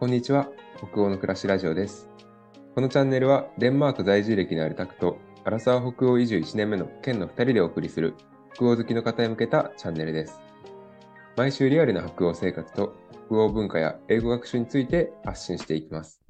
こんにちは。北欧の暮らしラジオです。このチャンネルは、デンマーク在住歴のあるタクと、アラサー北欧移住1年目の県の2人でお送りする、北欧好きの方へ向けたチャンネルです。毎週リアルな北欧生活と、北欧文化や英語学習について発信していきます。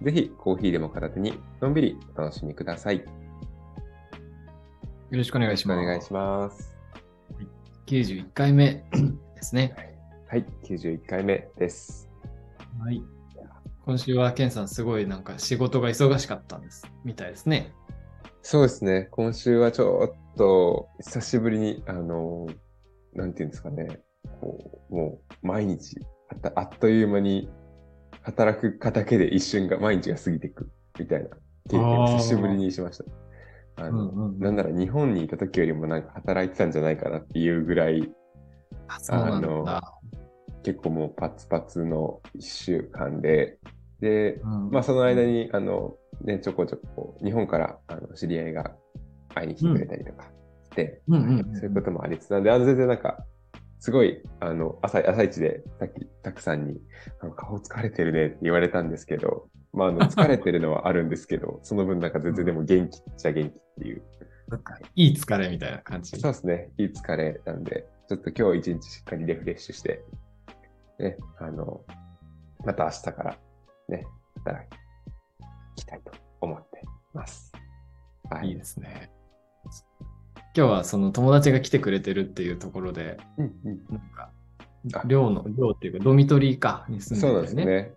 ぜひ、コーヒーでも片手に、のんびりお楽しみください。よよろしくお願いします。お願いします。91回目ですね。はい、91回目です。はい。今週はケンさんすごいなんか仕事が忙しかったんです。みたいですね。そうですね。今週はちょっと、久しぶりに、あの、なんていうんですかね。こうもう、毎日あった、あっという間に、働くかだけで一瞬が、毎日が過ぎていく、みたいな経験を久しぶりにしました。あの、うんうんうんなんなら日本にいた時よりもなんか働いてたんじゃないかなっていうぐらい、あ、そうなんあのだ。結構もうパツパツの一週間で、で、うんまあその間に、あの、ね、ちょこちょこ、日本からあの知り合いが会いに来てくれたりとかして、そういうこともありつつなんで、あの全然なんか、すごい、あの、朝、朝一で、さっき、たくさんに、あの顔疲れてるねって言われたんですけど、まあ、あの、疲れてるのはあるんですけど、その分なんか全然でも元気っちゃ元気っていう。なんかいい疲れみたいな感じ。そうですね。いい疲れなんで、ちょっと今日一日しっかりレフレッシュして、ね、あの、また明日からね、働きたいと思ってます。はいいですね。今日はその友達が来てくれてるっていうところで、うんうん。なんかあ、寮の、寮っていうかドミトリーかに住んそうなんでるよね。で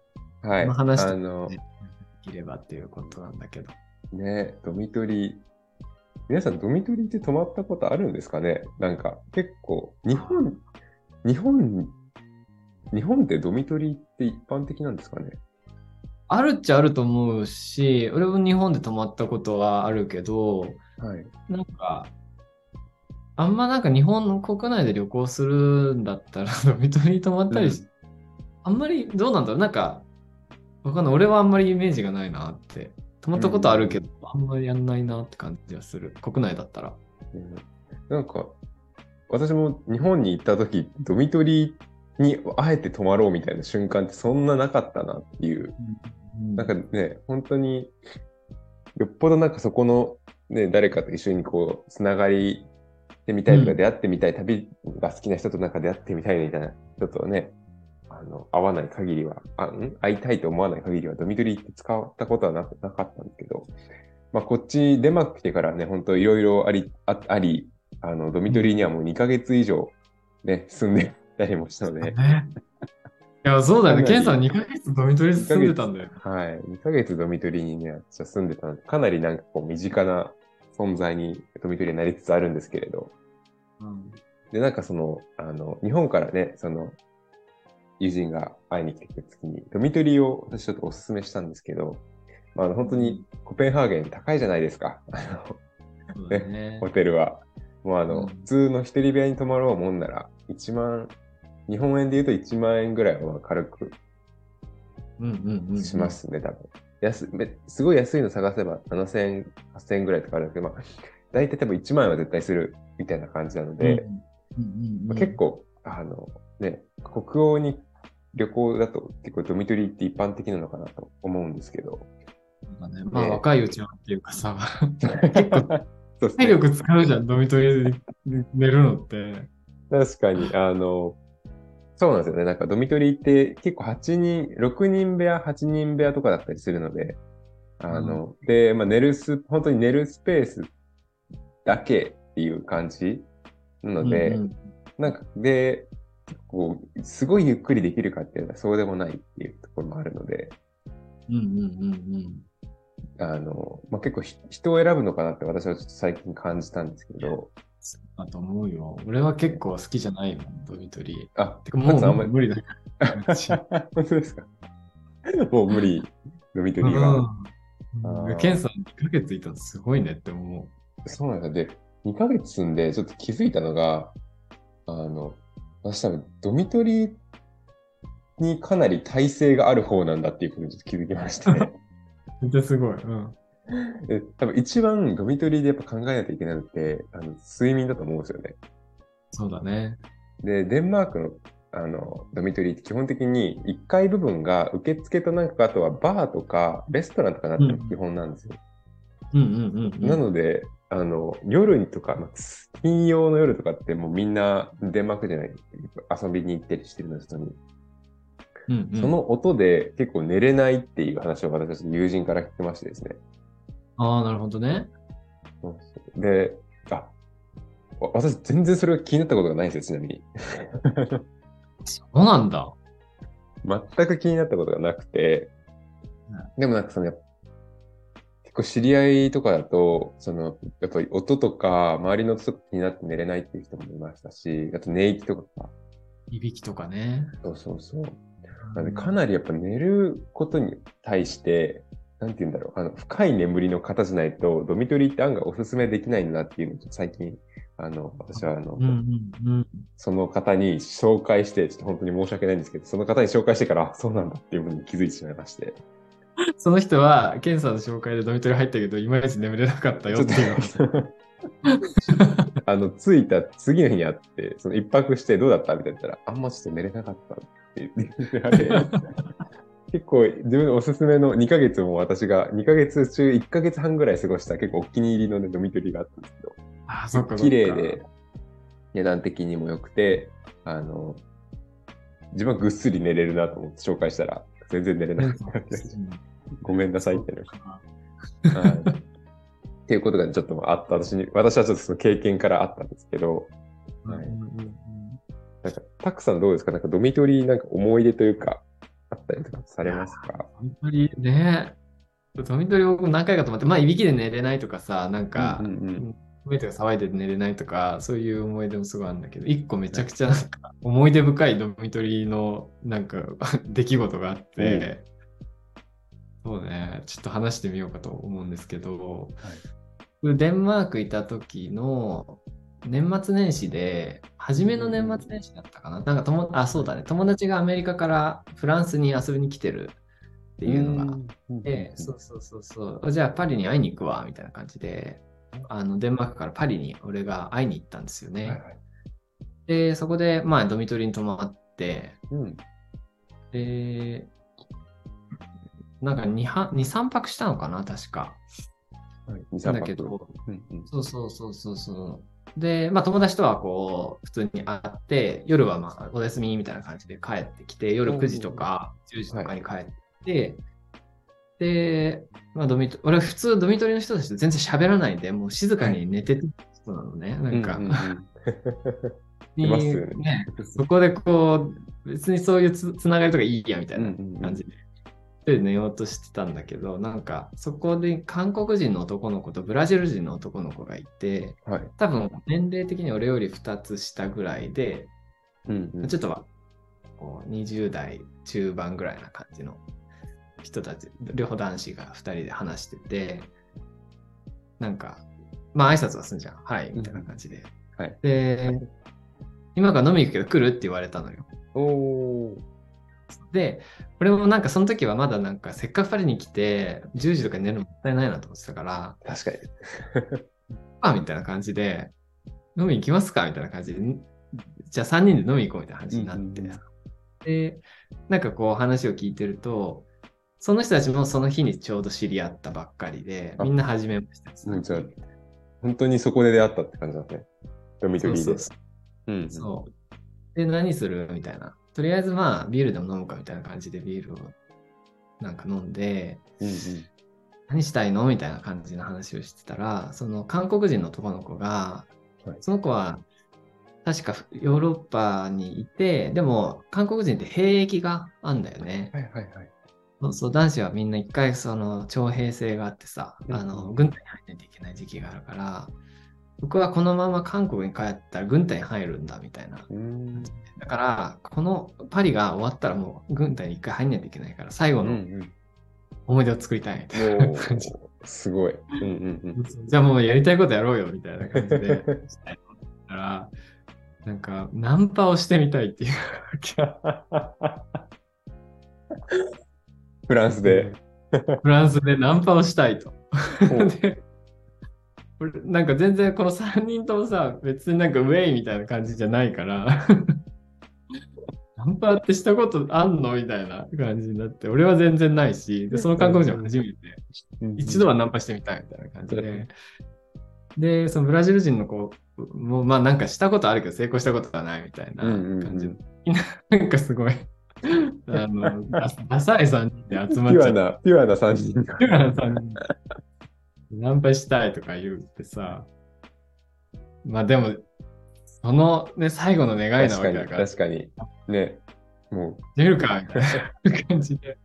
すね。はい。その話とかあの、ねできればっていうことなんだけど。ね、ドミトリー。皆さん、ドミトリーって泊まったことあるんですかね？なんか、結構、日本、日本、日本ってドミトリーって一般的なんですかね？あるっちゃあると思うし、俺も日本で泊まったことはあるけど、はい。なんか、あんまなんか日本の国内で旅行するんだったら、ドミトリー泊まったりし、あんまりどうなんだろう？なんか、わかんない。俺はあんまりイメージがないなって。泊まったことあるけど、あんまりやんないなって感じはする。国内だったら。うんなんか、私も日本に行った時、ドミトリーにあえて泊まろうみたいな瞬間ってそんななかったなっていう。なんかね、本当に、よっぽどなんかそこの、ね、誰かと一緒にこう、つながりでみたいとか、うん出会ってみたい、旅が好きな人となんか出会ってみたいみたいな人とね、あの、会わない限りは、あん？会いたいと思わない限りは、ドミトリーって使ったことはななかったんですけど、まあ、こっち、デンマーク来てからね、本当いろいろあり、ああり、あの、ドミトリーにはもう2ヶ月以上、ね、住んでたりもしたので、ね。いや、そうだよね。ケンさん2ヶ月ドミトリー住んでたんだよ。はい。2ヶ月ドミトリーにね、私は住んでたので、かなりなんかこう身近な存在にドミトリーになりつつあるんですけれど。うんで、なんかその、あの、日本からね、その、友人が会いに来てくれた時に、ドミトリーを私ちょっとお勧めしたんですけど、まあ、あの本当にコペンハーゲン高いじゃないですか。ね ホテルは。もうあの、うん普通の一人部屋に泊まろうもんなら、1万、日本円で言うと1万円ぐらいはまあ軽く。しますね、多分。安めすごい安いの探せば7000円、8000円ぐらいとかあるんですけど、まあ、大体多分1万円は絶対するみたいな感じなので、結構、あの、ね、北欧に旅行だと結構ドミトリーって一般的なのかなと思うんですけど。そうだねまあ、ね若いうちはっていうかさ、そうですね体力使うじゃん、ドミトリーで寝るのって。確かに、あの、そうなんですよね。なんかドミトリーって結構8人、6人部屋、8人部屋とかだったりするので、あの、で、まあ寝るス、本当に寝るスペースだけっていう感じなので、うんうん。なんか、で、結構、すごいゆっくりできるかっていうのはそうでもないっていうところもあるので、うんうんうん。あの、まあ、結構ひ人を選ぶのかなって私はちょっと最近感じたんですけど、だと思うよ。俺は結構好きじゃないもん、ドミトリー。あ、てかもうあんまり、無理だから。本当ですかもう無理、ドミトリーは。ケンさん2ヶ月いたのすごいねって思そうなんだ。で、2ヶ月住んで、ちょっと気づいたのが、あの、私多分、ドミトリーにかなり耐性がある方なんだっていうことにちょっと気づきまして、う。めっちゃすごい。うん。で多分一番ドミトリーでやっぱ考えないといけないのって、あの睡眠だと思うんですよね。そうだね。で、デンマークのあの、ドミトリーって基本的に1階部分が受付となんかあとはバーとかレストランとかなって基本なんですよ。うんうんうんうん。なので、あの、夜にとか、まあ金曜の夜とかってもうみんなデンマークじゃない、遊びに行ったりしてるの、人に。うんうんその音で結構寝れないっていう話を私たち友人から聞きましてですね。ああ、なるほどね。そうそうで、あ、わ私全然それが気になったことがないんですよ、ちなみに。そうなんだ。全く気になったことがなくてうん、でもなんかその、結構知り合いとかだと、その、やっぱり音とか、周りの音とか気になって寝れないっていう人もいましたし、あと寝息とかさ、いびきとかね。そうそうそう。なので、かなりやっぱ寝ることに対して、なんて言うんだろう、あの、深い眠りの方じゃないと、ドミトリーって案外おすすめできないんだなっていうのを最近、あの、私はあの、うんうんうん。その方に紹介して、ちょっと本当に申し訳ないんですけど、その方に紹介してから、あそうなんだっていうふうに気づいてしまいまして。その人は、ケンさんの紹介でドミトリ入ったけど、いまいち眠れなかったよってっいう。と、あの、着いた次の日に会って、その一泊してどうだったみたいな言ったら、あんまちょっと寝れなかったって言って、あれ、結構自分のおすすめの2ヶ月も私が、2ヶ月中1ヶ月半ぐらい過ごした結構お気に入りのね、ドミトリーがあったんですけど、あ、そっか。綺麗で、値段的にも良くて、あの、自分はぐっすり寝れるなと思って紹介したら、全然寝れなかったごめんなさいってなはい。っていうことがちょっとあった、私に、私はちょっとその経験からあったんですけど、はい。なんか、たくさんどうですか？なんかドミトリーなんか思い出というか、あったりとかされますか？ドミトリーね。ドミトリー僕も何回かと思って、まあ、いびきで寝れないとかさ、なんかうん、うんメイトが騒いで寝れないとか、そういう思い出もすごいあるんだけど、一個めちゃくちゃなんか思い出深いドミトリーのなんか 出来事があって、そうね、ちょっと話してみようかと思うんですけど、デンマークいた時の年末年始で、初めの年末年始だったかな？なんか友、あ、そうだね、友達がアメリカからフランスに遊びに来てるっていうのがうんで、そうそうそうそう。じゃあパリに会いに行くわ、みたいな感じで、あの、デンマークからパリに俺が会いに行ったんですよね。はいはいで、そこで、まあ、ドミトリーに泊まって、うんで、なんか2、2 3泊したのかな、確か。はい2、3なんだけど泊うんうんそうそうそうそうそう。で、まあ、友達とはこう、普通に会って、夜はまあ、お休みみたいな感じで帰ってきて、夜9時とか10時とかに帰って、で、まあ、ドミト、俺普通ドミトリーの人たちと全然喋らないで、もう静かに寝てた人なのね。なんか、うううん。いますよね。ねそこでこう、別にそういうつつながりとかいいやみたいなうんうんうん感じで。で寝ようとしてたんだけど、なんかそこで韓国人の男の子とブラジル人の男の子がいて、はい。多分年齢的に俺より2つ下ぐらいで、うんうんちょっとはこう20代中盤ぐらいな感じの人たち、両方男子が2人で話してて、なんか、まあ挨拶はすんじゃん。はい、みたいな感じで。はいで、今から飲み行くけど来るって言われたのよ。おーで、俺もなんかその時はまだなんかせっかくパリに来て10時とかに寝るのもったいないなと思ってたから、確かに。あみたいな感じで、飲み行きますか？みたいな感じで、んじゃあ3人で飲み行こうみたいな話になって、うんで、なんかこう話を聞いてると、その人たちもその日にちょうど知り合ったばっかりで、あみんな初めましてですうんじゃあ本当にそこで出会ったって感じだね。ドミトリーで。そうそうそううんそう。で、何する？みたいな。とりあえずまあ、ビールでも飲むかみたいな感じでビールをなんか飲んで、うんうん何したいのみたいな感じの話をしてたら、その韓国人の男の子が、はいその子は確かヨーロッパにいて、でも韓国人って兵役があんだよね。はいはいはい。そうそう男子はみんな一回その徴兵制があってさ、うんあの軍隊に入らないといけない時期があるから、僕はこのまま韓国に帰ったら軍隊に入るんだみたいな。だから、このパリが終わったらもう軍隊に一回入んないといけないから、最後のうんうん思い出を作りたいみたいもな感じ。う、すごい。うんうんじゃあもうやりたいことやろうよみたいな感じで、したいと思ったら、なんか、ナンパをしてみたいっていうフランスで。フランスでナンパをしたいと。なんか全然この3人ともさ、別になんかウェイみたいな感じじゃないから、ナンパってしたことあんのみたいな感じになって、俺は全然ないし、でその韓国人は初めて、一度はナンパしてみたいみたいな感じで。で、そのブラジル人の子も、まあなんかしたことあるけど成功したことはないみたいな感じで。なんかすごい、あの、ダサい3人で集まっちゃピュアな、ピュアな3人。ピュアな3人。ナンパしたいとか言うってさ、まあでも、そのね、最後の願いなわけだから。確かに。ね。もう。出るかみたいな感じで。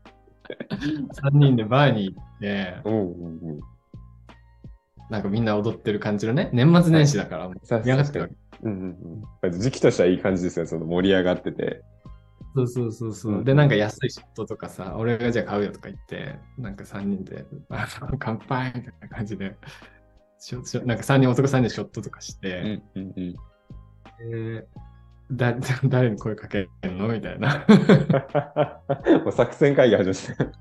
3人でバーに行って、うんうんうん。なんかみんな踊ってる感じのね、年末年始だから、盛り上がってるわけ。うんうんうん。時期としてはいい感じですよ、その盛り上がってて。そうそうそうそう。うんで、なんか安いショットとかさ、俺がじゃあ買うよとか言って、なんか3人で、あの乾杯みたいな感じで、しょしょなんか3人、男3人でショットとかして、うんうんうん。でだ 誰に声かけるのみたいな。もう作戦会議始まって。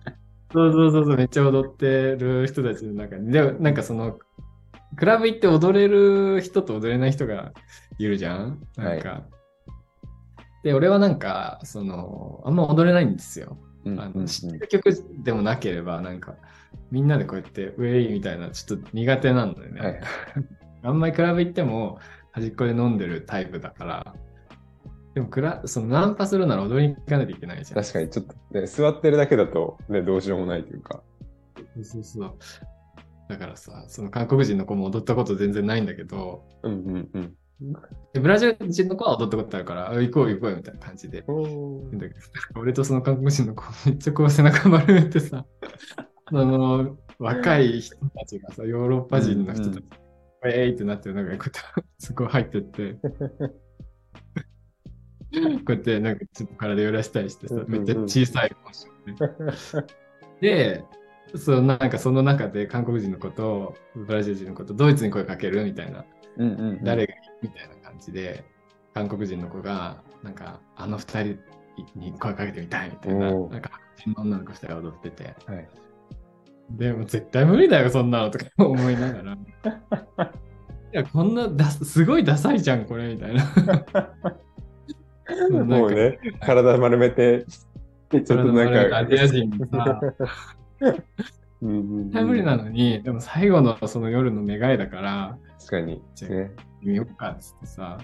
そうそうそうそう、めっちゃ踊ってる人たちの中に。で、なんかその、クラブ行って踊れる人と踊れない人がいるじゃん？なんか。で、俺はなんか、その、あんま踊れないんですよ。うんあの知ってる曲でもなければ、なんか、みんなでこうやって、ウェイみたいな、ちょっと苦手なんだよね。はい あんまりクラブ行っても、端っこで飲んでるタイプだから、でもクラ、そのナンパするなら踊りに行かないといけないじゃん。確かに、ちょっと、ね、座ってるだけだと、ね、どうしようもないというか。そうそうそう。だからさ、その韓国人の子も踊ったこと全然ないんだけど、うんうんうん。でブラジル人の子は踊ったことあるから、あ行こう行こうよみたいな感じで。俺とその韓国人の子めっちゃこう背中丸めてさ、あの、若い人たちがさ、ヨーロッパ人の人たち、えーいってなってる中にこうやって、すごい入ってって、こうやってなんかちょっと体揺らしたりしてさ、めっちゃ小さい子してで、そうなんかその中で韓国人の子とブラジル人の子とドイツに声かけるみたいな、うんうんうん。誰がみたいな感じで、韓国人の子が、なんかあの二人に声かけてみたいみたいな、なんか白人の女の子二人が踊ってて、はい。でも絶対無理だよ、そんなのとか思いながら。いや、こんなダス、すごいダサいじゃん、これ、みたいな。もうね、体丸めて、ちょっとなんか、アジア人にさ、無理なのに、でも最後のその夜の願いだから、確かに。ね。見よっかっつってさ、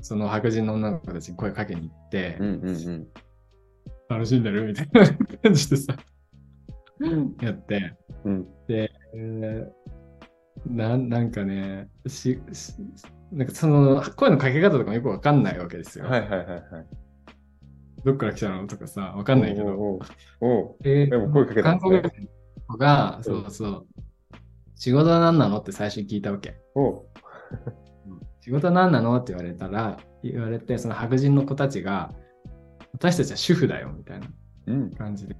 その白人の女の子たちに声かけに行って、うんうんうん。楽しんでるみたいな感じでさ、やって、うん。で、えーなんなんかねしし、なんかその声のかけ方とかもよくわかんないわけですよ。はいはいはいはい。どっから来たのとかさ、わかんないけど。おうおうおうででも声かけたん韓国人が、そうそう、仕事は何なのって最初に聞いたわけ。おう仕事は何なの？って言われたら、言われて、その白人の子たちが、私たちは主婦だよみたいなうん。感じで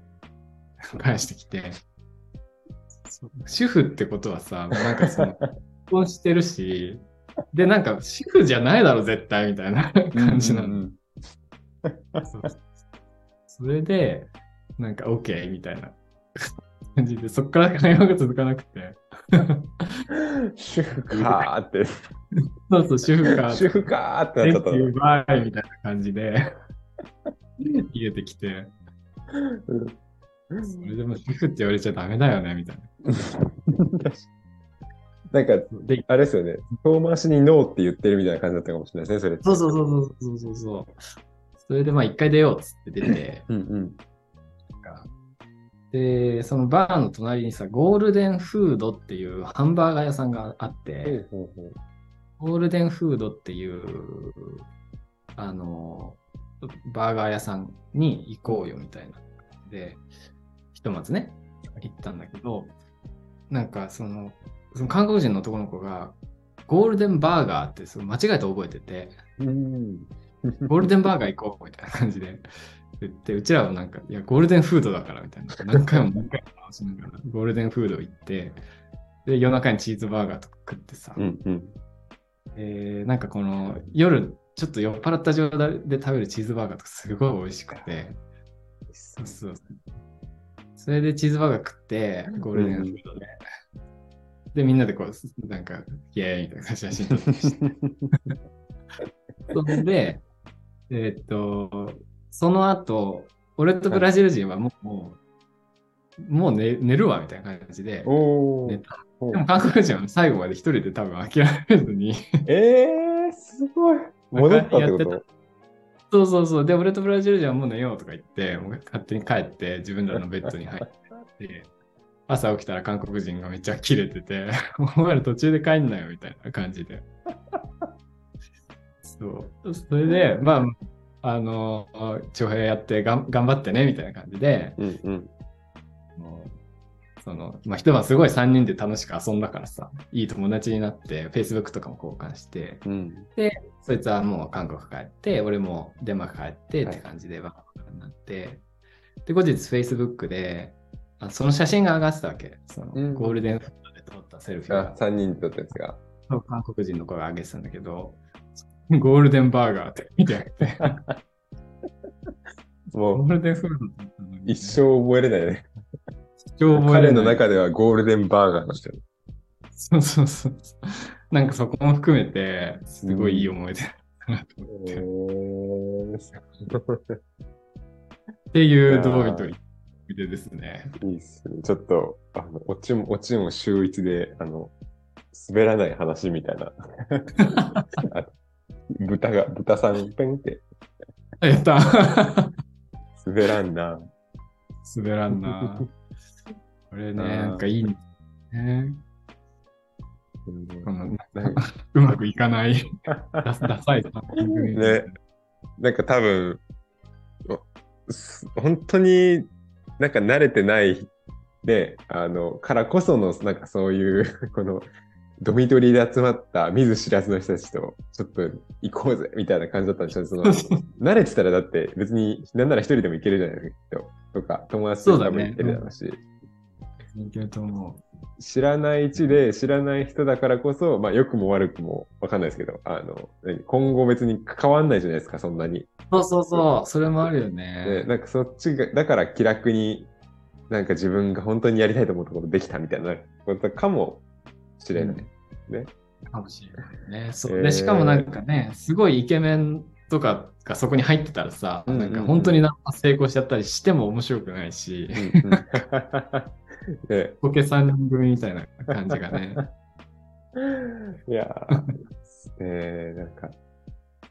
返してきて、主婦ってことはさ、なんかその、結婚してるし、で、なんか主婦じゃないだろ、絶対みたいな感じなの。うんそう。それで、なんか OK みたいな感じで、そっから会話が続かなくて、うん主婦かーって。そうそう、主婦か、主婦かーってなっちゃったの Thank you, bye みたいな感じで、逃げてきて、それでも主婦って言われちゃダメだよね、みたいな。なんか、で、あれですよね。遠回しにノーって言ってるみたいな感じだったかもしれないですね、それ。そうそうそうそうそうそうそう。それでまあ一回出ようっつって出て、うんうん。で、そのバーの隣にさ、ゴールデンフードっていうハンバーガー屋さんがあって、ほうほうゴールデンフードっていう、あの、バーガー屋さんに行こうよみたいな。で、ひとまずね、行ったんだけど、なんかその、その韓国人の男の子が、ゴールデンバーガーってすごい間違えて覚えてて、うん。ゴールデンバーガー行こうみたいな感じで言って、うちらはなんか、いや、ゴールデンフードだからみたいな。何回も何回も話しながら、ゴールデンフード行って、で、夜中にチーズバーガーとか食ってさ、うんうん。えーなんかこの夜、ちょっと酔っ払った状態で食べるチーズバーガーとかすごい美味しくて、そうそう。それでチーズバーガー食って、ゴールデンフードで。で、みんなでこう、なんか、イエーイみたいな写真撮って。そんで、えーっと、その後、俺とブラジル人はもう、もうもう寝寝るわみたいな感じで、寝たでも韓国人は最後まで一人で多分諦めずに、えー、すごい。戻ったってこと？そうそうそう。で、俺とブラジル人はもう寝ようとか言って、もう勝手に帰って自分らのベッドに入って、朝起きたら韓国人がめっちゃキレてて、お前ら途中で帰んなよみたいな感じで。そう。それで、まあ、あの、長平やってがん頑張ってねみたいな感じで、うんうん。その、まあ、一晩すごい3人で楽しく遊んだからさ、いい友達になって、Facebook とかも交換して、うん。そいつはもう韓国帰って、俺もデンマーク帰ってって感じでバカバカになって、で、後日 Facebook で、あその写真が上がってたわけ。そのうんゴールデンフードで撮ったセルフィーあが、、3人で撮ったやつが。韓国人の子が上げてたんだけど、ゴールデンバーガーって見てあって、ゴもうールデンフードだったのに一生覚えれないね。一生覚え彼のれない。中ではゴールデンバーガーの人。そうそうそう。なんかそこも含めて、すごいいい思い出だなと思って。えー、っていうドミトリーでですね。いいっすね。ちょっと、あの、オチも、オチも秀逸で、あの、滑らない話みたいな。あ 豚が、豚さんペンって。やった。滑らんな。滑らんな。これね、なんかいいね。うまくいかない、ダダサいね。なんか多分、本当になんか慣れてないで、あの、からこその、なんかそういう、この、ドミトリーで集まった見ず知らずの人たちと、ちょっと行こうぜ、みたいな感じだったんでしょその、慣れてたらだって別に、なんなら一人でも行けるじゃないですか、とか、友達とそうだね。多分行ってるだろうし、いけると思知らない地で知らない人だからこそ、まあ良くも悪くもわかんないですけど、あの、何今後別に関わんないじゃないですか、そんなに。う。そうそうそう、それもあるよでね。なんかそっちが、だから気楽に、なんか自分が本当にやりたいと思ったことできたみたいなことかもしれない。かもしれないね。そえーしかもなんかね、すごいイケメンとかがそこに入ってたらさ、うんうんうなんんか本当になんか成功しちゃったりしても面白くないし、うんうん でポケ3人組みたいな感じがね。いやー、えー、なんか、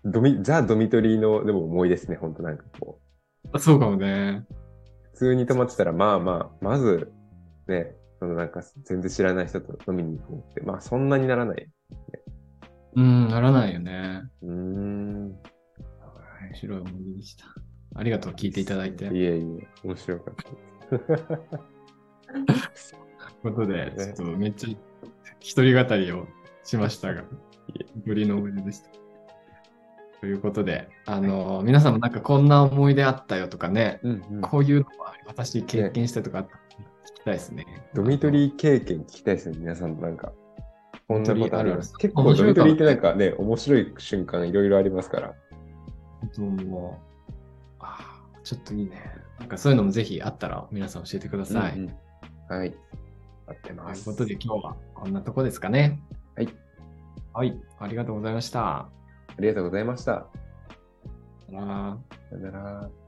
ドミ、ザ・ドミトリーの、でも思いですね、本当なんかこう。そうかもね。普通に泊まってたら、まあまあ、まず、ね、そのなんか全然知らない人と飲みに行こうって、まあそんなにならない。うん、ならないよね。うーん。面白い思い出でした。ありがとう、聞いていただいて。といいえいえ、面白かった。うことで、ちょっとめっちゃ一人語りをしましたが、ぶりの思い出でした。ということで、あの、皆さんもなんかこんな思い出あったよとかね、うんうんこういうのは私経験したとかあったら聞きたいですね。ドミトリー経験聞きたいですね、皆さんのなんか。こんなことあります。結構ドミトリーってなんかね、面白い瞬間いろいろありますから。本当もう、あーちょっといいね。なんかそういうのもぜひあったら皆さん教えてください。うんうんはい。待ってとます。いうことで今日はこんなとこですかね。はい。はい、ありがとうございました。ありがとうございました。さよならさよなら。